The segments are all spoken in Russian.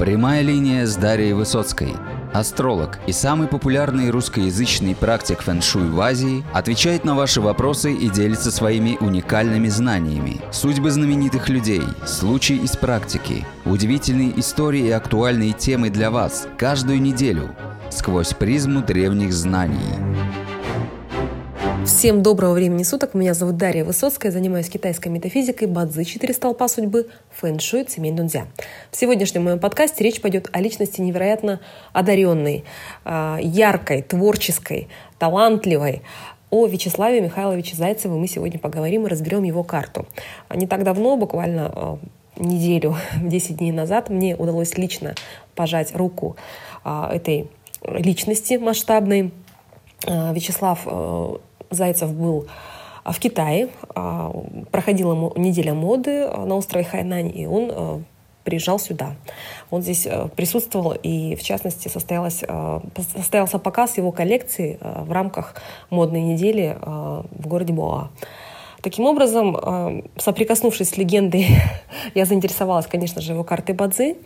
Прямая линия с Дарьей Высоцкой. Астролог и самый популярный русскоязычный практик фэн-шуй в Азии отвечает на ваши вопросы и делится своими уникальными знаниями. Судьбы знаменитых людей, случаи из практики, удивительные истории и актуальные темы для вас каждую неделю сквозь призму древних знаний. Всем доброго времени суток. Меня зовут Дарья Высоцкая. Занимаюсь китайской метафизикой, бадзи, четыре столпа судьбы, фэн-шуй, цемень дунзя. В сегодняшнем моем подкасте речь пойдет о личности невероятно одаренной, а, яркой, творческой, талантливой, о Вячеславе Михайловиче Зайцеве мы сегодня поговорим и разберем его карту. Не так давно, буквально а, неделю, 10 дней назад, мне удалось лично пожать руку а, этой личности масштабной. Вячеслав Зайцев был а, в Китае, а, проходила неделя моды а, на острове Хайнань, и он приезжал сюда. Он здесь присутствовал, и в частности состоялось, состоялся показ его коллекции в рамках модной недели в городе Боа. Таким образом, соприкоснувшись с легендой, я заинтересовалась, конечно же, его картой Бадзи.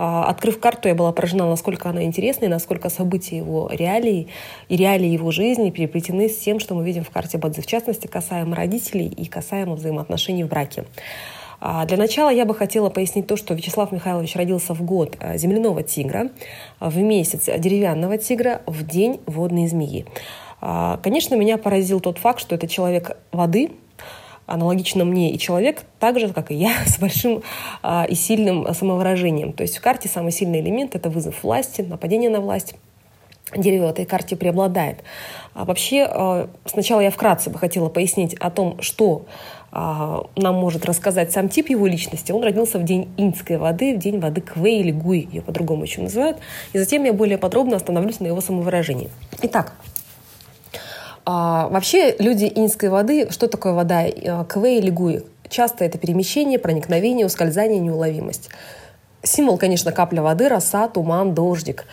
А, открыв карту, я была поражена, насколько она интересна и насколько события его реалий и реалии его жизни переплетены с тем, что мы видим в карте Бадзи, в частности, касаемо родителей и касаемо взаимоотношений в браке. А, для начала я бы хотела пояснить то, что Вячеслав Михайлович родился в год а, земляного тигра, в месяц деревянного тигра, в день водной змеи. Конечно, меня поразил тот факт, что это человек воды, аналогично мне и человек, так же, как и я, с большим а, и сильным самовыражением. То есть в карте самый сильный элемент – это вызов власти, нападение на власть. Дерево в этой карте преобладает. А вообще, а, сначала я вкратце бы хотела пояснить о том, что а, нам может рассказать сам тип его личности. Он родился в день иньской воды, в день воды Квей или Гуи, ее по-другому еще называют. И затем я более подробно остановлюсь на его самовыражении. Итак, а, вообще люди иньской воды, что такое вода? А, Квей или гуи? Часто это перемещение, проникновение, ускользание, неуловимость. Символ, конечно, капля воды, роса, туман, дождик.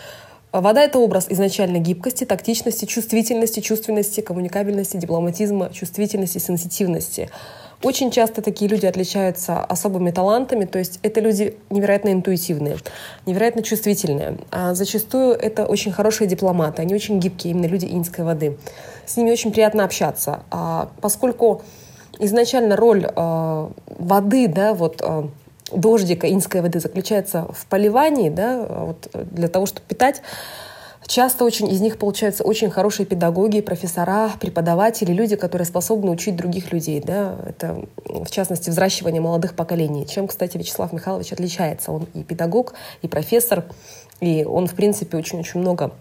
Вода – это образ изначально гибкости, тактичности, чувствительности, чувственности, коммуникабельности, дипломатизма, чувствительности, сенситивности – очень часто такие люди отличаются особыми талантами, то есть это люди невероятно интуитивные, невероятно чувствительные. А зачастую это очень хорошие дипломаты, они очень гибкие, именно люди инской воды. С ними очень приятно общаться, а поскольку изначально роль э, воды, да, вот э, дождика инской воды заключается в поливании, да, вот для того, чтобы питать Часто очень из них получаются очень хорошие педагоги, профессора, преподаватели, люди, которые способны учить других людей. Да? Это, в частности, взращивание молодых поколений. Чем, кстати, Вячеслав Михайлович отличается? Он и педагог, и профессор, и он, в принципе, очень-очень много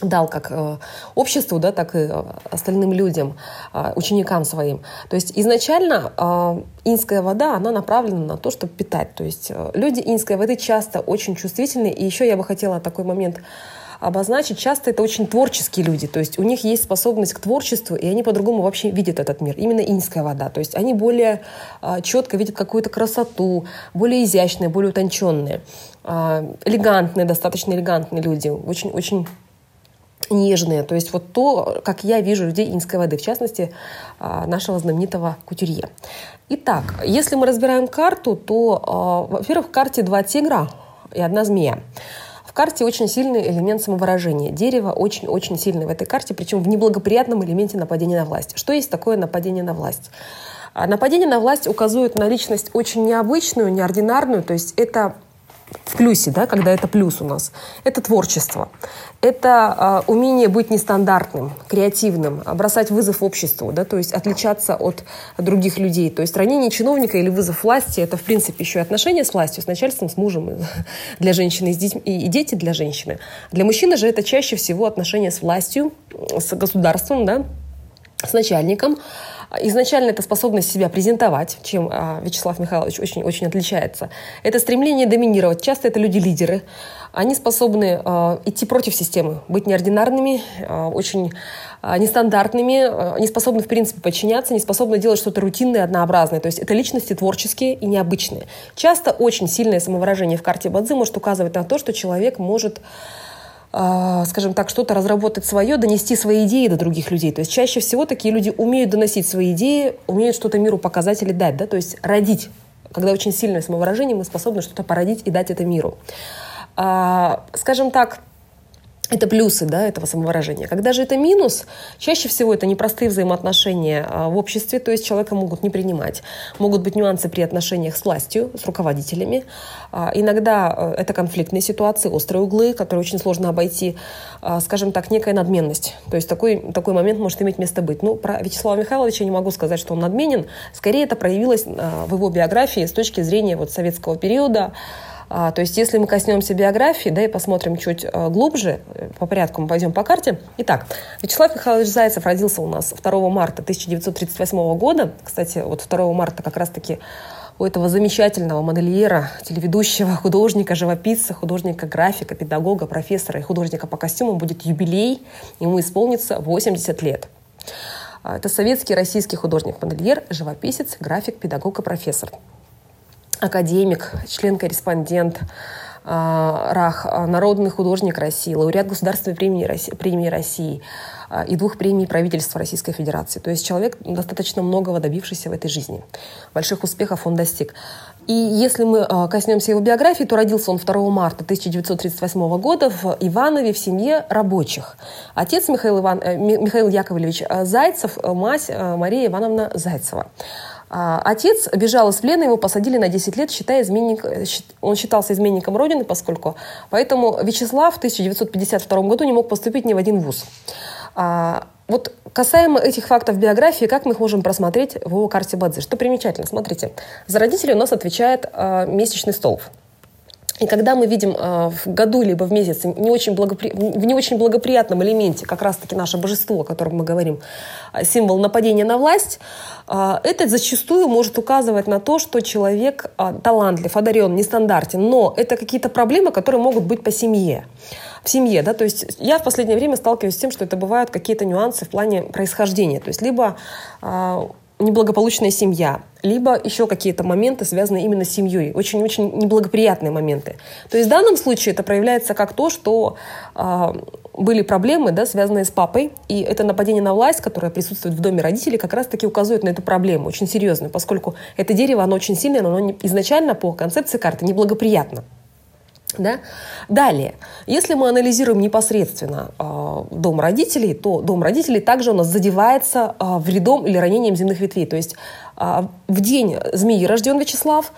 дал как э, обществу, да, так и э, остальным людям, э, ученикам своим. То есть изначально э, инская вода, она направлена на то, чтобы питать. То есть э, люди инской воды часто очень чувствительны. И еще я бы хотела такой момент обозначить, часто это очень творческие люди, то есть у них есть способность к творчеству, и они по-другому вообще видят этот мир. Именно инская вода, то есть они более а, четко видят какую-то красоту, более изящные, более утонченные, а, элегантные, достаточно элегантные люди, очень-очень нежные. То есть вот то, как я вижу людей инской воды, в частности, а, нашего знаменитого кутюрье. Итак, если мы разбираем карту, то, во-первых, в карте два тигра и одна змея. В карте очень сильный элемент самовыражения. Дерево очень-очень сильное в этой карте, причем в неблагоприятном элементе нападения на власть. Что есть такое нападение на власть? А нападение на власть указывает на личность очень необычную, неординарную, то есть это в плюсе, да, когда это плюс у нас, это творчество. Это э, умение быть нестандартным, креативным, бросать вызов обществу, да, то есть отличаться от других людей. То есть ранение чиновника или вызов власти – это, в принципе, еще и отношения с властью, с начальством, с мужем для женщины, с детьми, и дети для женщины. Для мужчины же это чаще всего отношения с властью, с государством, да, с начальником, Изначально это способность себя презентовать, чем а, Вячеслав Михайлович очень-очень отличается. Это стремление доминировать. Часто это люди-лидеры. Они способны а, идти против системы, быть неординарными, а, очень нестандартными, не способны, в принципе, подчиняться, не способны делать что-то рутинное, однообразное. То есть это личности творческие и необычные. Часто очень сильное самовыражение в карте Бадзи может указывать на то, что человек может скажем так, что-то разработать свое, донести свои идеи до других людей. То есть чаще всего такие люди умеют доносить свои идеи, умеют что-то миру показать или дать, да, то есть родить. Когда очень сильное самовыражение, мы способны что-то породить и дать это миру. А, скажем так, это плюсы да, этого самовыражения. Когда же это минус, чаще всего это непростые взаимоотношения а, в обществе, то есть человека могут не принимать. Могут быть нюансы при отношениях с властью, с руководителями. А, иногда э, это конфликтные ситуации, острые углы, которые очень сложно обойти. А, скажем так, некая надменность. То есть такой, такой момент может иметь место быть. Ну, про Вячеслава Михайловича я не могу сказать, что он надменен. Скорее это проявилось в его биографии с точки зрения вот советского периода, а, то есть, если мы коснемся биографии, да, и посмотрим чуть э, глубже, э, по порядку мы пойдем по карте. Итак, Вячеслав Михайлович Зайцев родился у нас 2 марта 1938 года. Кстати, вот 2 марта как раз-таки у этого замечательного модельера, телеведущего, художника, живописца, художника, графика, педагога, профессора и художника по костюмам будет юбилей. Ему исполнится 80 лет. А, это советский российский художник-модельер, живописец, график, педагог и профессор академик, член-корреспондент а, РАХ, а, народный художник России, лауреат Государственной премии России, премии России и двух премий правительства Российской Федерации. То есть человек достаточно многого добившийся в этой жизни. Больших успехов он достиг. И если мы а, коснемся его биографии, то родился он 2 марта 1938 года в Иванове в семье рабочих. Отец Михаил, Иван, э, Михаил Яковлевич Зайцев, мать Мария Ивановна Зайцева. А, отец бежал из плена, его посадили на 10 лет, считая изменник, он считался изменником Родины, поскольку... Поэтому Вячеслав в 1952 году не мог поступить ни в один вуз. А, вот касаемо этих фактов биографии, как мы их можем просмотреть в его карте Бадзи? Что примечательно, смотрите, за родителей у нас отвечает э, месячный столб. И когда мы видим э, в году либо в месяц не очень благопри... в не очень благоприятном элементе как раз-таки наше божество, о котором мы говорим, а, символ нападения на власть, э, это зачастую может указывать на то, что человек э, талантлив, одарен, нестандартен, но это какие-то проблемы, которые могут быть по семье. В семье, да, то есть я в последнее время сталкиваюсь с тем, что это бывают какие-то нюансы в плане происхождения, то есть либо неблагополучная семья, либо еще какие-то моменты, связанные именно с семьей, очень-очень неблагоприятные моменты. То есть в данном случае это проявляется как то, что э, были проблемы, да, связанные с папой, и это нападение на власть, которое присутствует в доме родителей, как раз-таки указывает на эту проблему, очень серьезную, поскольку это дерево, оно очень сильное, но оно изначально по концепции карты неблагоприятно. Да? Далее, если мы анализируем непосредственно э, дом родителей, то дом родителей также у нас задевается э, вредом или ранением земных ветвей. То есть э, в день змеи рожден Вячеслав,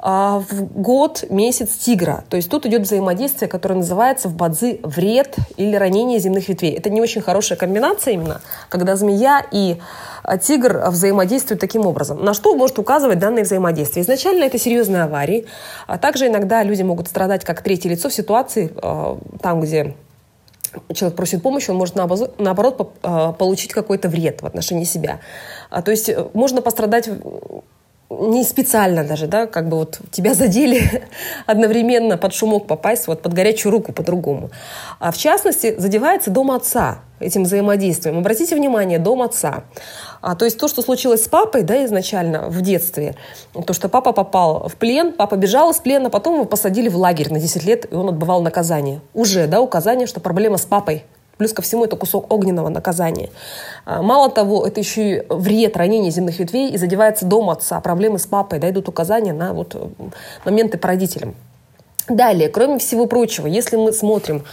в год, месяц тигра. То есть тут идет взаимодействие, которое называется в бадзи вред или ранение земных ветвей. Это не очень хорошая комбинация именно, когда змея и а, тигр взаимодействуют таким образом. На что может указывать данное взаимодействие? Изначально это серьезные аварии, а также иногда люди могут страдать как третье лицо в ситуации, а, там, где человек просит помощи, он может наоборот получить какой-то вред в отношении себя. То есть э, можно пострадать не специально даже, да, как бы вот тебя задели одновременно под шумок попасть, вот под горячую руку по-другому. А в частности, задевается дом отца этим взаимодействием. Обратите внимание, дом отца. А, то есть то, что случилось с папой, да, изначально в детстве, то, что папа попал в плен, папа бежал из плена, потом его посадили в лагерь на 10 лет, и он отбывал наказание. Уже, да, указание, что проблема с папой Плюс ко всему это кусок огненного наказания. А, мало того, это еще и вред, ранение земных ветвей, и задевается дом отца, проблемы с папой, да, идут указания на вот моменты по родителям. Далее, кроме всего прочего, если мы смотрим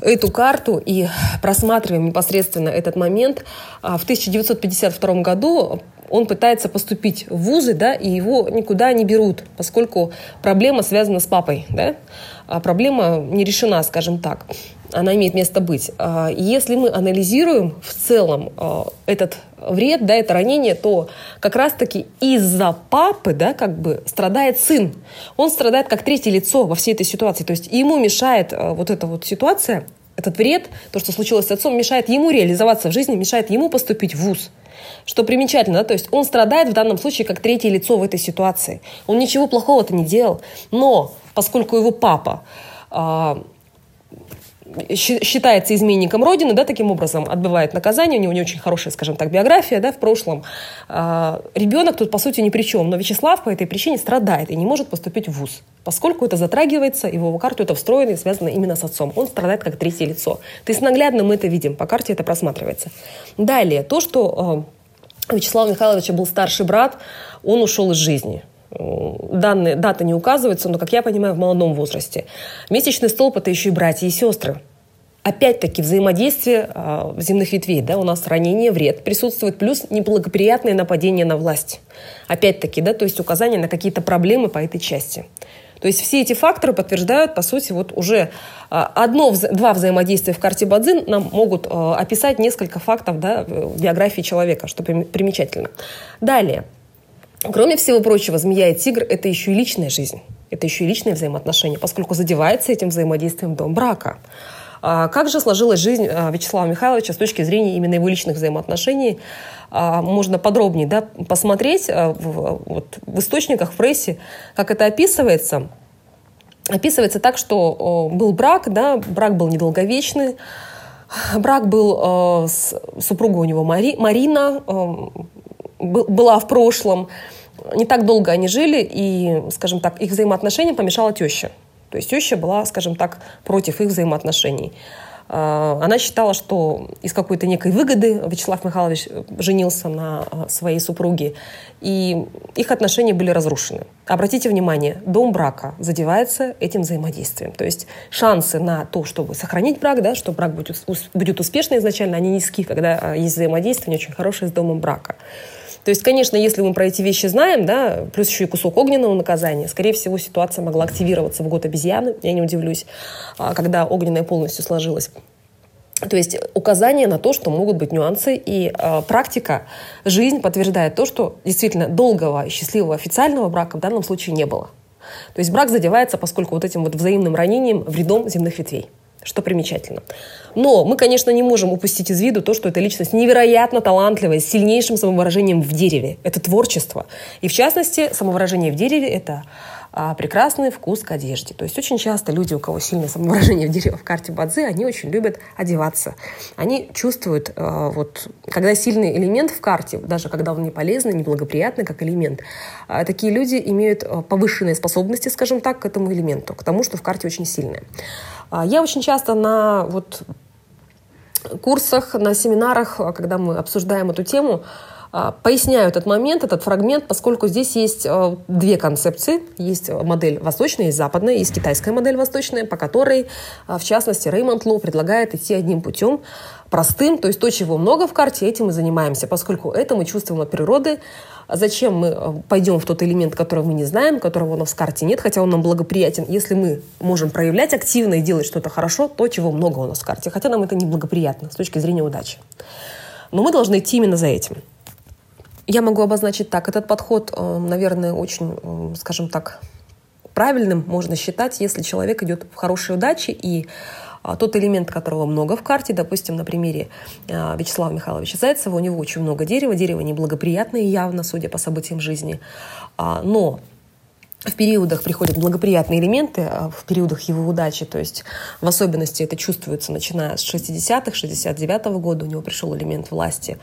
эту карту и просматриваем непосредственно этот момент, а, в 1952 году он пытается поступить в вузы, да, и его никуда не берут, поскольку проблема связана с папой, да, а проблема не решена, скажем так она имеет место быть. А, если мы анализируем в целом а, этот вред, да, это ранение, то как раз-таки из-за папы, да, как бы страдает сын. Он страдает как третье лицо во всей этой ситуации. То есть ему мешает а, вот эта вот ситуация, этот вред, то, что случилось с отцом, мешает ему реализоваться в жизни, мешает ему поступить в ВУЗ. Что примечательно, да? то есть он страдает в данном случае как третье лицо в этой ситуации. Он ничего плохого-то не делал, но поскольку его папа считается изменником Родины, да, таким образом отбывает наказание, у него не очень хорошая, скажем так, биография да, в прошлом. А, ребенок тут, по сути, ни при чем, но Вячеслав по этой причине страдает и не может поступить в ВУЗ, поскольку это затрагивается, его карту это встроено и связано именно с отцом. Он страдает как третье лицо. То есть наглядно мы это видим, по карте это просматривается. Далее, то, что а, у Вячеслава Михайловича был старший брат, он ушел из жизни – данные, дата не указывается, но, как я понимаю, в молодом возрасте. Месячный столб – это еще и братья и сестры. Опять-таки взаимодействие э, земных ветвей. Да, у нас ранение, вред присутствует, плюс неблагоприятное нападение на власть. Опять-таки, да, то есть указание на какие-то проблемы по этой части. То есть все эти факторы подтверждают, по сути, вот уже одно, два взаимодействия в карте Бадзин нам могут описать несколько фактов да, биографии человека, что примечательно. Далее. Кроме всего прочего, змея и тигр – это еще и личная жизнь. Это еще и личные взаимоотношения, поскольку задевается этим взаимодействием дом брака. А как же сложилась жизнь а, Вячеслава Михайловича с точки зрения именно его личных взаимоотношений? А, можно подробнее да, посмотреть в, вот, в источниках, в прессе, как это описывается. Описывается так, что был брак, да, брак был недолговечный, брак был, супруга у него Мари, Марина, была в прошлом. Не так долго они жили, и, скажем так, их взаимоотношениям помешала теща. То есть теща была, скажем так, против их взаимоотношений. А, она считала, что из какой-то некой выгоды Вячеслав Михайлович женился на а, своей супруге, и их отношения были разрушены. Обратите внимание, дом брака задевается этим взаимодействием. То есть шансы на то, чтобы сохранить брак, да, что брак будет, будет успешный изначально, они низки, когда а, есть взаимодействие не очень хорошее с домом брака. То есть, конечно, если мы про эти вещи знаем, да, плюс еще и кусок огненного наказания, скорее всего, ситуация могла активироваться в год обезьяны, я не удивлюсь, а, когда огненная полностью сложилась. То есть указание на то, что могут быть нюансы, и э, практика, жизнь подтверждает то, что действительно долгого счастливого официального брака в данном случае не было. То есть брак задевается, поскольку вот этим вот взаимным ранением вредом земных ветвей что примечательно. Но мы, конечно, не можем упустить из виду то, что эта личность невероятно талантливая, с сильнейшим самовыражением в дереве. Это творчество. И в частности, самовыражение в дереве – это а, прекрасный вкус к одежде. То есть очень часто люди, у кого сильное самовыражение в дереве в карте Бадзи, они очень любят одеваться. Они чувствуют, а, вот, когда сильный элемент в карте, даже когда он не полезный, неблагоприятный как элемент, а, такие люди имеют повышенные способности, скажем так, к этому элементу, к тому, что в карте очень сильное. А, я очень часто на вот курсах, на семинарах, а, когда мы обсуждаем эту тему, а, поясняю этот момент, этот фрагмент, поскольку здесь есть две концепции. Есть модель восточная, есть западная, есть китайская модель восточная, по которой, в частности, Реймонд Лоу предлагает идти одним путем, простым, то есть то, чего много в карте, этим мы занимаемся, поскольку это мы чувствуем от природы, зачем мы э, пойдем в тот элемент, которого мы не знаем, которого у нас в карте нет, хотя он нам благоприятен. Если мы можем проявлять активно и делать что-то хорошо, то, чего много у нас в карте, хотя нам это не благоприятно с точки зрения удачи. Но мы должны идти именно за этим. Я могу обозначить так. Этот подход, э, наверное, очень, э, скажем так, правильным можно считать, если человек идет в хорошей удаче и а тот элемент, которого много в карте, допустим, на примере а, Вячеслава Михайловича Зайцева, у него очень много дерева, дерево неблагоприятное явно, судя по событиям жизни, а, но в периодах приходят благоприятные элементы, а в периодах его удачи, то есть в особенности это чувствуется, начиная с 60-х, 69-го года у него пришел элемент власти,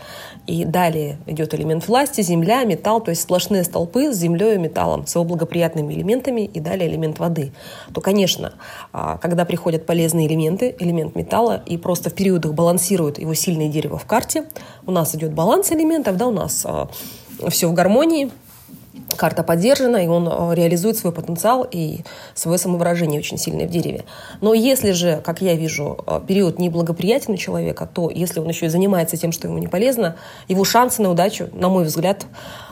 и далее идет элемент власти, земля, металл, то есть сплошные столпы с землей и металлом, с его благоприятными элементами, и далее элемент воды. То, конечно, а, когда приходят полезные элементы, элемент металла, и просто в периодах балансируют его сильное дерево в карте, у нас идет баланс элементов, да, у нас а, все в гармонии, карта поддержана, и он э, реализует свой потенциал и свое самовыражение очень сильное в дереве. Но если же, как я вижу, э, период неблагоприятен у человека, то если он еще и занимается тем, что ему не полезно, его шансы на удачу, на мой взгляд,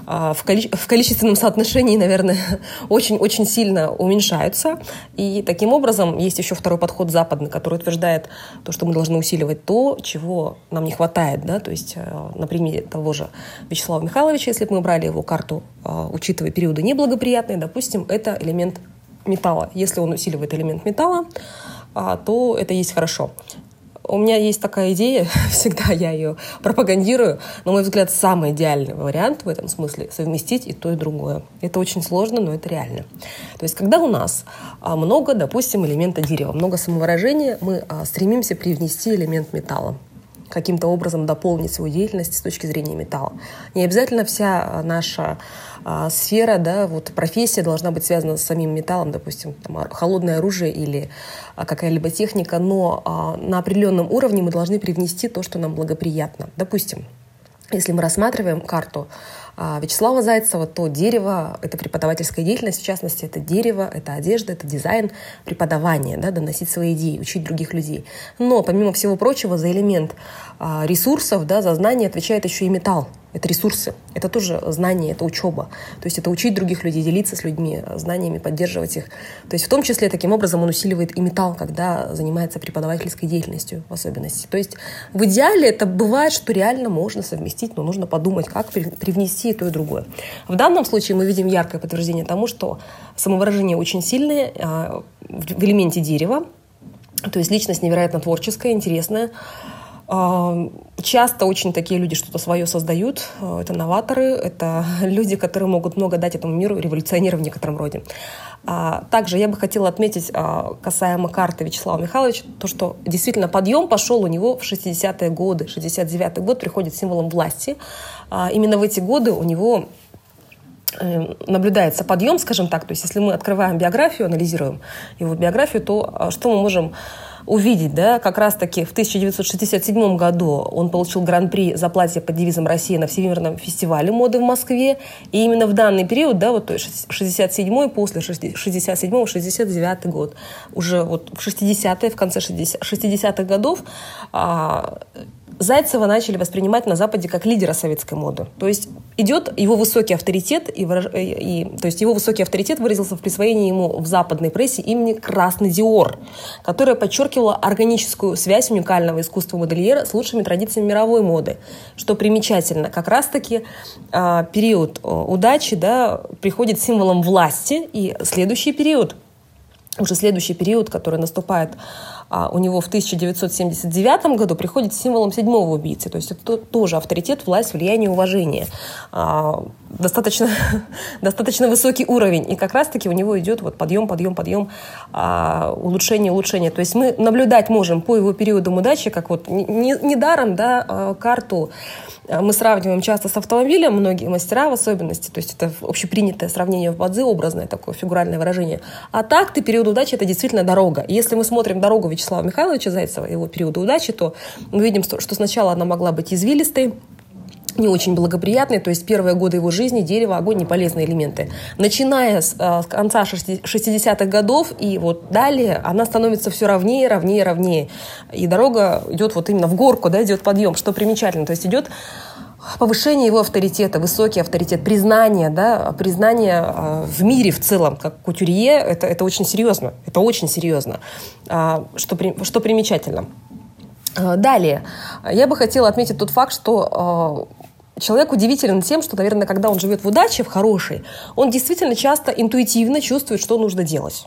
э, в, коли в количественном соотношении, наверное, очень-очень сильно уменьшаются. И таким образом есть еще второй подход западный, который утверждает то, что мы должны усиливать то, чего нам не хватает. Да? То есть на примере того же Вячеслава Михайловича, если бы мы брали его карту учитывая периоды неблагоприятные, допустим, это элемент металла. Если он усиливает элемент металла, а, то это есть хорошо. У меня есть такая идея, всегда я ее пропагандирую, на мой взгляд, самый идеальный вариант в этом смысле совместить и то, и другое. Это очень сложно, но это реально. То есть, когда у нас а, много, допустим, элемента дерева, много самовыражения, мы а, стремимся привнести элемент металла каким-то образом дополнить свою деятельность с точки зрения металла. Не обязательно вся наша а, сфера, да, вот профессия должна быть связана с самим металлом, допустим, там, холодное оружие или а, какая-либо техника, но а, на определенном уровне мы должны привнести то, что нам благоприятно. Допустим, если мы рассматриваем карту а, Вячеслава Зайцева, то дерево — это преподавательская деятельность, в частности, это дерево, это одежда, это дизайн, преподавание, да, доносить свои идеи, учить других людей. Но, помимо всего прочего, за элемент а, ресурсов, да, за знания отвечает еще и металл. Это ресурсы, это тоже знание, это учеба. То есть это учить других людей, делиться с людьми знаниями, поддерживать их. То есть в том числе таким образом он усиливает и металл, когда занимается преподавательской деятельностью в особенности. То есть в идеале это бывает, что реально можно совместить, но нужно подумать, как привнести и то и другое. В данном случае мы видим яркое подтверждение тому, что самовыражение очень сильное а, в элементе дерева, то есть личность невероятно творческая, интересная, Часто очень такие люди что-то свое создают. А, это новаторы, это люди, которые могут много дать этому миру, революционеры в некотором роде. А, также я бы хотела отметить а, касаемо карты Вячеслава Михайловича, то, что действительно подъем пошел у него в 60-е годы. 69-й год приходит символом власти. Именно в эти годы у него э, наблюдается подъем, скажем так. То есть если мы открываем биографию, анализируем его биографию, то что мы можем увидеть, да, как раз-таки в 1967 году он получил гран-при за платье под девизом России на Всемирном фестивале моды в Москве. И именно в данный период, да, вот 67-й, после 67-го, 69-й год, уже вот в 60-е, в конце 60-х годов а, Зайцева начали воспринимать на Западе как лидера советской моды. То есть идет его высокий авторитет, и, и, то есть его высокий авторитет выразился в присвоении ему в западной прессе имени «Красный Диор», которое подчеркивало органическую связь уникального искусства модельера с лучшими традициями мировой моды. Что примечательно, как раз-таки э, период удачи да, приходит символом власти, и следующий период, уже следующий период, который наступает а у него в 1979 году приходит символом седьмого убийцы. То есть это тоже авторитет, власть, влияние, уважение. А, достаточно, достаточно высокий уровень. И как раз-таки у него идет вот подъем, подъем, подъем, а, улучшение, улучшение. То есть мы наблюдать можем по его периодам удачи, как вот недаром не, не да, а, карту а мы сравниваем часто с автомобилем, многие мастера в особенности, то есть это общепринятое сравнение в бадзи, образное такое фигуральное выражение. А так ты период удачи – это действительно дорога. Если мы смотрим дорогу Вячеслава Михайловича Зайцева, его периода удачи, то мы видим, что сначала она могла быть извилистой, не очень благоприятный, то есть первые годы его жизни дерево, огонь не полезные элементы. Начиная с, э, с конца 60-х годов и вот далее она становится все ровнее, ровнее, ровнее. И дорога идет вот именно в горку, да, идет подъем, что примечательно. То есть идет повышение его авторитета, высокий авторитет, признание, да, признание э, в мире в целом, как кутюрье, это, это очень серьезно, это очень серьезно, э, что, при, что примечательно. Э, далее, я бы хотела отметить тот факт, что э, Человек удивителен тем, что, наверное, когда он живет в удаче, в хорошей, он действительно часто интуитивно чувствует, что нужно делать.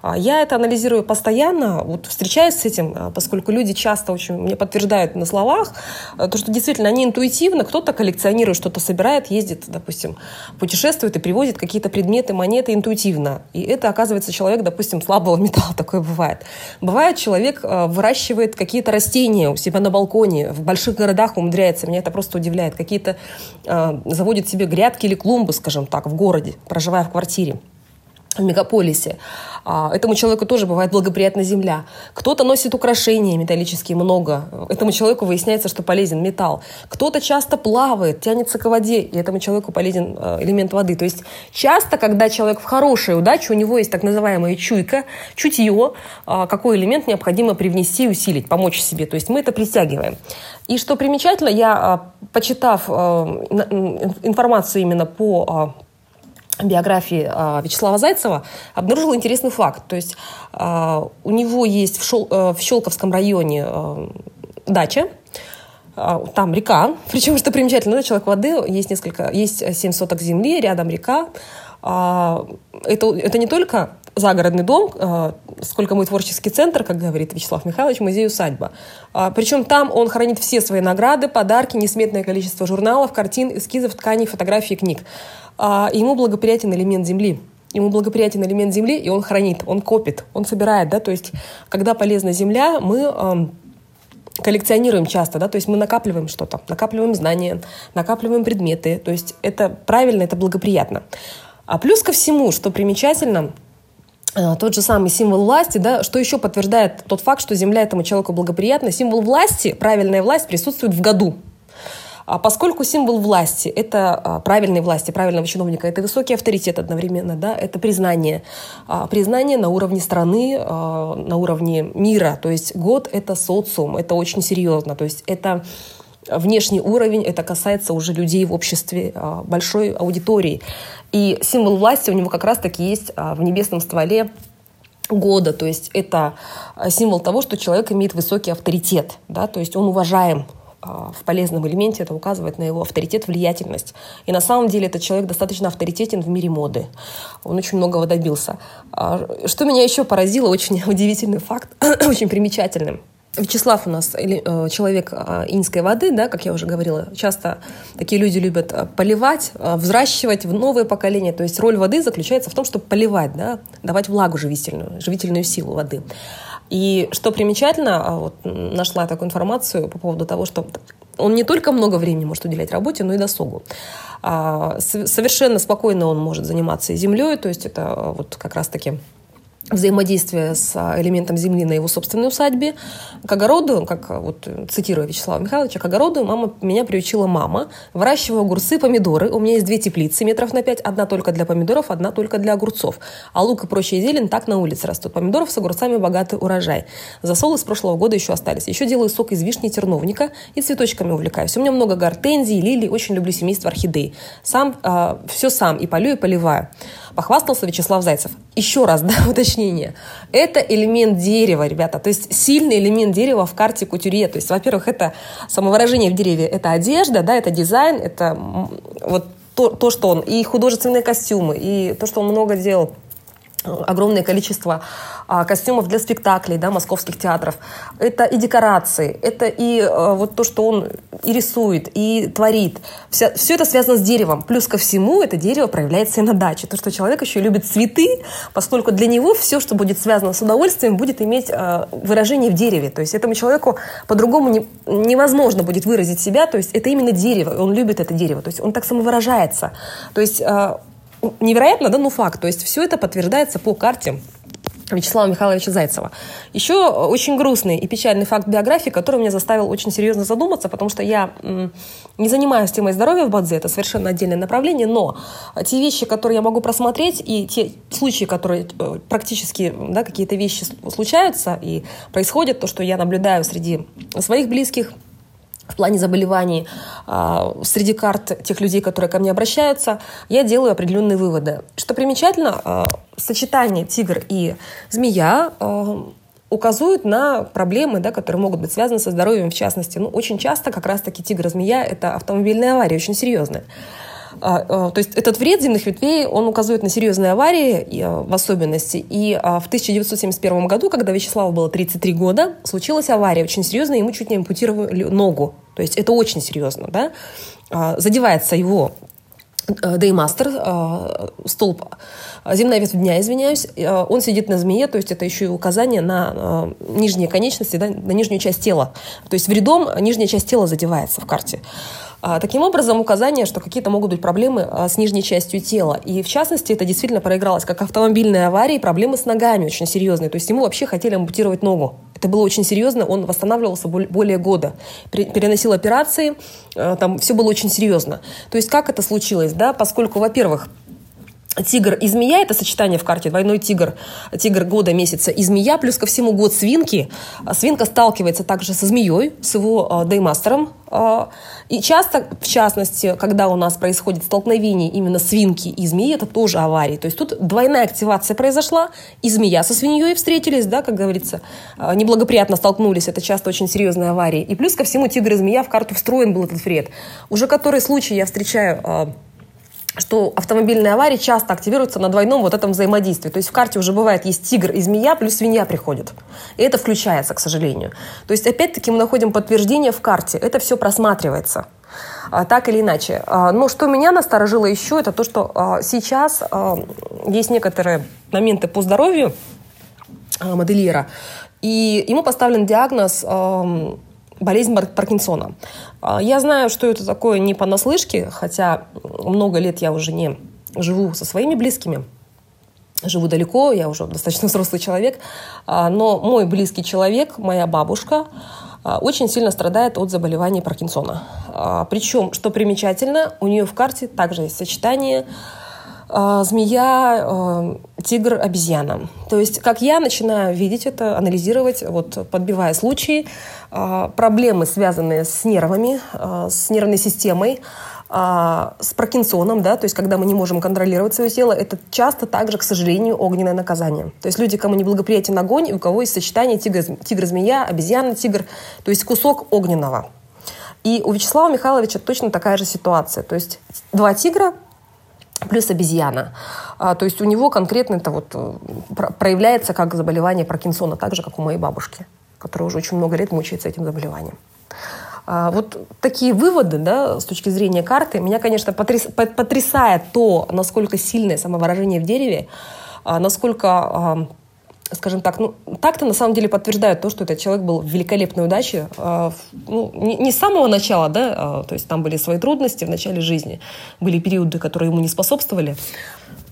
А, я это анализирую постоянно, вот встречаюсь с этим, а, поскольку люди часто очень мне подтверждают на словах, а, то, что действительно они интуитивно, кто-то коллекционирует, что-то собирает, ездит, допустим, путешествует и привозит какие-то предметы, монеты интуитивно. И это, оказывается, человек, допустим, слабого металла, такое бывает. Бывает, человек выращивает какие-то растения у себя на балконе, в больших городах умудряется, меня это просто удивляет, какие-то заводит себе грядки или клумбы, скажем так, в городе, проживая в квартире в мегаполисе. А, этому человеку тоже бывает благоприятна земля. Кто-то носит украшения металлические много. Этому человеку выясняется, что полезен металл. Кто-то часто плавает, тянется к воде, и этому человеку полезен э, элемент воды. То есть часто, когда человек в хорошей удаче, у него есть так называемая чуйка, чутье, а, какой элемент необходимо привнести и усилить, помочь себе. То есть мы это притягиваем. И что примечательно, я, а, почитав информацию именно по а, биографии э, Вячеслава Зайцева, обнаружила интересный факт. То есть у него есть в, Шел, э, в Щелковском районе дача, там река, причем, что примечательно, человек воды, есть несколько, есть 7 соток земли, рядом река. Это, это не только загородный дом, э, сколько мой творческий центр, как говорит Вячеслав Михайлович, музей-усадьба. А, Причем там он хранит все свои награды, подарки, несметное количество журналов, картин, эскизов, тканей, фотографий, книг. А, ему благоприятен элемент земли ему благоприятен элемент земли, и он хранит, он копит, он собирает, да, то есть, когда полезна земля, мы эм, коллекционируем часто, да, то есть мы накапливаем что-то, накапливаем знания, накапливаем предметы, то есть это правильно, это благоприятно. А плюс ко всему, что примечательно, Э, тот же самый символ власти, да, что еще подтверждает тот факт, что Земля этому человеку благоприятна. Символ власти, правильная власть присутствует в году. А поскольку символ власти – это правильной власти, правильного чиновника, это высокий авторитет одновременно, да, это признание. Признание на уровне страны, на уровне мира. То есть год – это социум, это очень серьезно. То есть это внешний уровень, это касается уже людей в обществе, большой аудитории. И символ власти у него как раз-таки есть в небесном стволе года, то есть это символ того, что человек имеет высокий авторитет, да, то есть он уважаем а, в полезном элементе это указывает на его авторитет, влиятельность. И на самом деле этот человек достаточно авторитетен в мире моды. Он очень многого добился. А, что меня еще поразило, очень удивительный факт, очень примечательным – Вячеслав у нас э, человек а, инской воды, да, как я уже говорила. Часто такие люди любят э, поливать, э, взращивать в новое поколение. То есть роль воды заключается в том, чтобы поливать, да, давать влагу живительную, живительную силу воды. И что примечательно, а, вот нашла такую информацию по поводу того, что он не только много времени может уделять работе, но и досугу. А, совершенно спокойно он может заниматься и землей, то есть это вот как раз-таки взаимодействие с а, элементом земли на его собственной усадьбе. К огороду, как а, вот цитирую Вячеслава Михайловича, к огороду мама, меня приучила мама. Выращиваю огурцы, помидоры. У меня есть две теплицы метров на пять. Одна только для помидоров, одна только для огурцов. А лук и прочие зелень так на улице растут. Помидоров с огурцами богатый урожай. Засолы с прошлого года еще остались. Еще делаю сок из вишни и терновника и цветочками увлекаюсь. У меня много гортензий, лилий. Очень люблю семейство орхидей. Сам, э, все сам и полю, и поливаю. Похвастался Вячеслав Зайцев. Еще раз, да, уточнение. Это элемент дерева, ребята. То есть сильный элемент дерева в карте кутюрье. То есть, во-первых, это самовыражение в дереве. Это одежда, да, это дизайн, это вот то, то, что он, и художественные костюмы, и то, что он много делал огромное количество а, костюмов для спектаклей, да, московских театров. Это и декорации, это и а, вот то, что он и рисует, и творит. Вся, все это связано с деревом. Плюс ко всему это дерево проявляется и на даче. То, что человек еще любит цветы, поскольку для него все, что будет связано с удовольствием, будет иметь а, выражение в дереве. То есть этому человеку по-другому не, невозможно будет выразить себя. То есть это именно дерево, он любит это дерево. То есть он так самовыражается. То есть а, невероятно, да, ну факт. То есть все это подтверждается по карте Вячеслава Михайловича Зайцева. Еще очень грустный и печальный факт биографии, который меня заставил очень серьезно задуматься, потому что я не занимаюсь темой здоровья в Бадзе, это совершенно отдельное направление, но те вещи, которые я могу просмотреть, и те случаи, которые э, практически, да, какие-то вещи случаются и происходят, то, что я наблюдаю среди своих близких, в плане заболеваний а, среди карт тех людей, которые ко мне обращаются, я делаю определенные выводы. Что примечательно, а, сочетание тигр и змея а, указывают на проблемы, да, которые могут быть связаны со здоровьем в частности. Ну, очень часто как раз-таки тигр и змея – это автомобильная авария, очень серьезная. То есть этот вред земных ветвей, он указывает на серьезные аварии в особенности. И в 1971 году, когда Вячеславу было 33 года, случилась авария очень серьезная, ему чуть не ампутировали ногу. То есть это очень серьезно. Да? Задевается его Деймастер, столб, земная ветвь дня, извиняюсь, он сидит на змее, то есть это еще и указание на нижние конечности, да, на нижнюю часть тела. То есть вредом нижняя часть тела задевается в карте. А, таким образом, указание, что какие-то могут быть проблемы а, с нижней частью тела. И в частности, это действительно проигралось как автомобильная авария, проблемы с ногами очень серьезные. То есть ему вообще хотели ампутировать ногу. Это было очень серьезно, он восстанавливался более года, переносил операции, а, там все было очень серьезно. То есть как это случилось, да, поскольку, во-первых, Тигр и змея – это сочетание в карте. Двойной тигр, тигр года, месяца и змея. Плюс ко всему год свинки. Свинка сталкивается также со змеей, с его э, деймастером. Э, и часто, в частности, когда у нас происходит столкновение именно свинки и змеи, это тоже аварии. То есть тут двойная активация произошла, и змея со свиньей встретились, да, как говорится, э, неблагоприятно столкнулись. Это часто очень серьезные аварии. И плюс ко всему тигр и змея в карту встроен был этот вред. Уже который случай я встречаю э, что автомобильные аварии часто активируются на двойном вот этом взаимодействии. То есть в карте уже бывает есть тигр и змея, плюс свинья приходит. И это включается, к сожалению. То есть опять-таки мы находим подтверждение в карте. Это все просматривается. А, так или иначе. А, но что меня насторожило еще, это то, что а, сейчас есть некоторые моменты по здоровью модельера, и ему поставлен диагноз болезнь Паркинсона. А, я знаю, что это такое не понаслышке, хотя много лет я уже не живу со своими близкими. Живу далеко, я уже достаточно взрослый человек. А, но мой близкий человек, моя бабушка, очень сильно страдает от заболевания Паркинсона. Причем, что примечательно, у нее в карте также есть сочетание змея, тигр, обезьяна. То есть, как я начинаю видеть это, анализировать, вот подбивая случаи, проблемы, связанные с нервами, с нервной системой, а, с Паркинсоном, да, то есть когда мы не можем контролировать свое тело, это часто также, к сожалению, огненное наказание. То есть люди, кому неблагоприятен огонь, у кого есть сочетание тигр-змея, обезьяна-тигр, то есть кусок огненного. И у Вячеслава Михайловича точно такая же ситуация. То есть два тигра плюс обезьяна. А, то есть у него конкретно это вот э, проявляется как заболевание Паркинсона, так же, как у моей бабушки, которая уже очень много лет мучается этим заболеванием. А, вот такие выводы, да, с точки зрения карты, меня, конечно, потряс, потрясает то, насколько сильное самовыражение в дереве, а, насколько скажем так, ну, так-то на самом деле подтверждают то, что этот человек был в великолепной удаче. Ну, не, не с самого начала, да, то есть там были свои трудности в начале жизни, были периоды, которые ему не способствовали.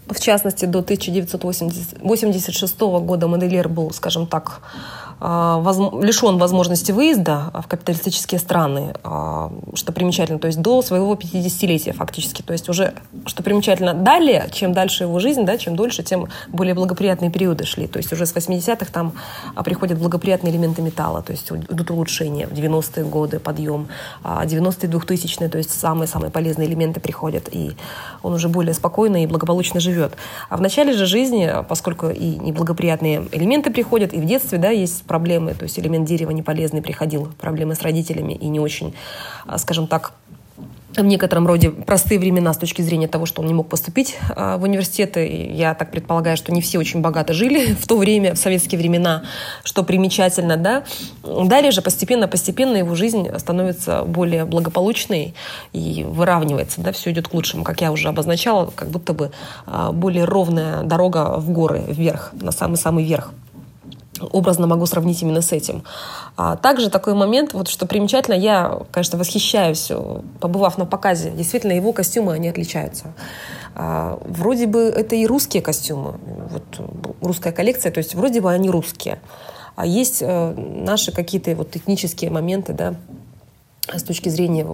В частности, до 1986 года модельер был, скажем так, лишен возможности выезда в капиталистические страны, а, что примечательно, то есть до своего 50-летия фактически. То есть уже, что примечательно, далее, чем дальше его жизнь, да, чем дольше, тем более благоприятные периоды шли. То есть уже с 80-х там а, приходят благоприятные элементы металла, то есть идут улучшения. В 90-е годы подъем, 90-е 2000-е, то есть самые-самые полезные элементы приходят, и он уже более спокойно и благополучно живет. А в начале же жизни, поскольку и неблагоприятные элементы приходят, и в детстве, да, есть проблемы, то есть элемент дерева не полезный приходил, проблемы с родителями и не очень, а, скажем так, в некотором роде простые времена с точки зрения того, что он не мог поступить а, в университеты. Я так предполагаю, что не все очень богато жили в то время, в советские времена, что примечательно, да. Далее же постепенно-постепенно его жизнь становится более благополучной и выравнивается, да, все идет к лучшему. Как я уже обозначала, как будто бы а, более ровная дорога в горы, вверх, на самый-самый верх образно могу сравнить именно с этим. А также такой момент, вот что примечательно, я, конечно, восхищаюсь, побывав на показе, действительно его костюмы, они отличаются. А, вроде бы это и русские костюмы, вот русская коллекция, то есть вроде бы они русские. А есть э, наши какие-то вот технические моменты, да, с точки зрения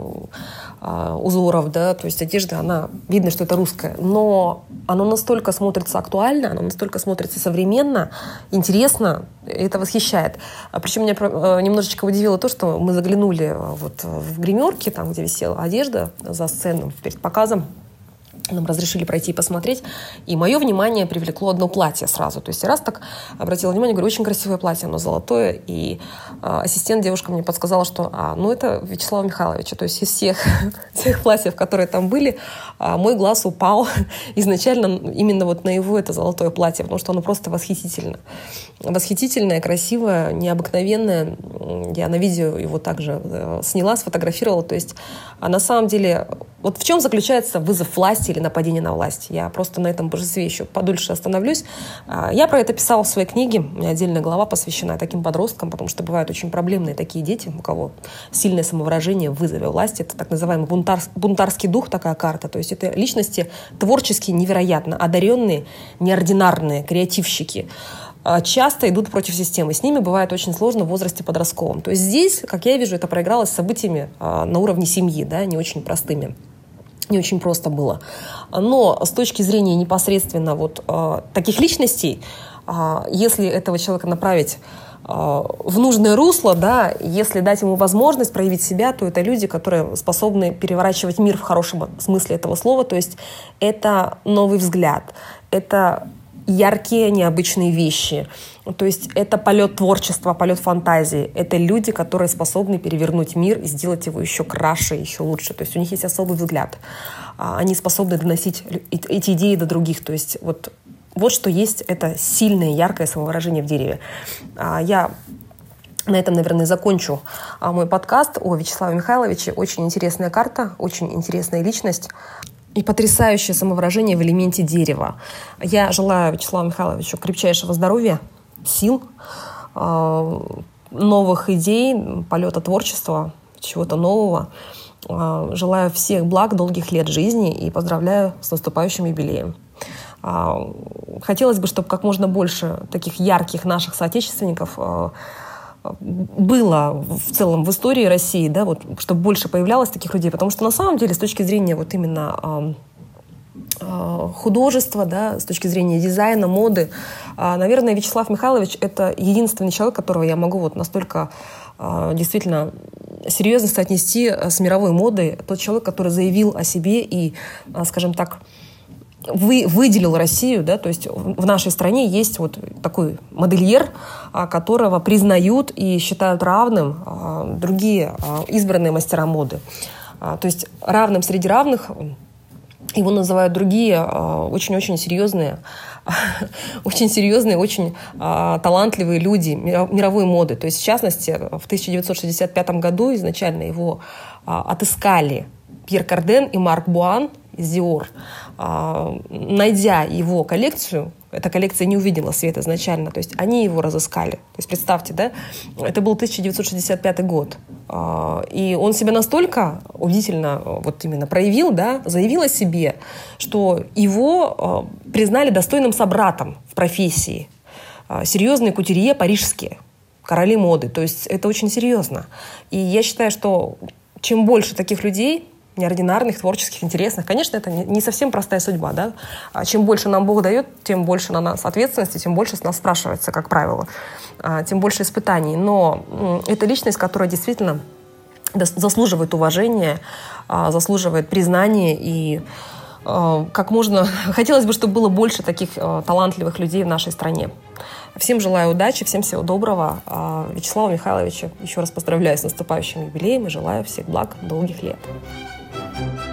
э, узоров, да, то есть одежда, она, видно, что это русская, но оно настолько смотрится актуально, оно настолько смотрится современно, интересно, это восхищает. А причем меня э, немножечко удивило то, что мы заглянули э, вот в гримерки, там, где висела одежда за сцену перед показом, нам разрешили пройти и посмотреть. И мое внимание привлекло одно платье сразу. То есть раз так обратила внимание, говорю, очень красивое платье, оно золотое. И э, ассистент девушка мне подсказала, что а, ну это Вячеслава Михайловича. То есть из всех, всех платьев, которые там были, э, мой глаз упал изначально именно вот на его это золотое платье, потому что оно просто восхитительно. Восхитительное, красивое, необыкновенное. Я на видео его также э, сняла, сфотографировала. То есть а на самом деле вот в чем заключается вызов власти или нападение на власть? Я просто на этом божестве еще подольше остановлюсь. А, я про это писала в своей книге. У меня отдельная глава посвящена таким подросткам, потому что бывают очень проблемные такие дети, у кого сильное самовыражение в вызове власти. Это так называемый бунтар, бунтарский дух, такая карта. То есть это личности творческие, невероятно одаренные, неординарные, креативщики а, часто идут против системы. С ними бывает очень сложно в возрасте подростковом. То есть здесь, как я вижу, это проигралось событиями а, на уровне семьи, да, не очень простыми не очень просто было. Но с точки зрения непосредственно вот э, таких личностей, э, если этого человека направить э, в нужное русло, да, если дать ему возможность проявить себя, то это люди, которые способны переворачивать мир в хорошем смысле этого слова. То есть это новый взгляд, это яркие, необычные вещи. То есть это полет творчества, полет фантазии. Это люди, которые способны перевернуть мир и сделать его еще краше, еще лучше. То есть у них есть особый взгляд. А, они способны доносить эти идеи до других. То есть вот, вот что есть это сильное, яркое самовыражение в дереве. А, я на этом, наверное, закончу а, мой подкаст о Вячеславе Михайловиче. Очень интересная карта, очень интересная личность и потрясающее самовыражение в элементе дерева. Я желаю Вячеславу Михайловичу крепчайшего здоровья, сил, а, новых идей, полета творчества, чего-то нового. А, желаю всех благ, долгих лет жизни и поздравляю с наступающим юбилеем. А, хотелось бы, чтобы как можно больше таких ярких наших соотечественников было в целом в истории России, да, вот, чтобы больше появлялось таких людей, потому что на самом деле с точки зрения вот именно художества, да, с точки зрения дизайна, моды, наверное, Вячеслав Михайлович — это единственный человек, которого я могу вот настолько действительно серьезно соотнести с мировой модой. Тот человек, который заявил о себе и, скажем так, вы, выделил Россию, да, то есть в нашей стране есть вот такой модельер, а, которого признают и считают равным а, другие а, избранные мастера моды. То есть равным среди равных его называют другие очень-очень серьезные, очень серьезные, очень талантливые люди мировой моды. То есть, в частности, в 1965 году изначально его отыскали Пьер Карден и Марк Буан из а, найдя его коллекцию, эта коллекция не увидела свет изначально, то есть они его разыскали. То есть представьте, да, это был 1965 год. А, и он себя настолько убедительно вот именно проявил, да, заявил о себе, что его а, признали достойным собратом в профессии. Серьезные кутюрье парижские, короли моды. То есть это очень серьезно. И я считаю, что чем больше таких людей, неординарных, творческих, интересных. Конечно, это не совсем простая судьба, да. А чем больше нам Бог дает, тем больше на нас ответственности, тем больше с нас спрашивается, как правило, а, тем больше испытаний. Но это личность, которая действительно заслуживает уважения, а, заслуживает признания и как можно... Хотелось бы, чтобы было больше таких талантливых людей в нашей стране. Всем желаю удачи, всем всего доброго. Вячеслава Михайловича еще раз поздравляю с наступающим юбилеем и желаю всех благ, долгих лет. Thank you.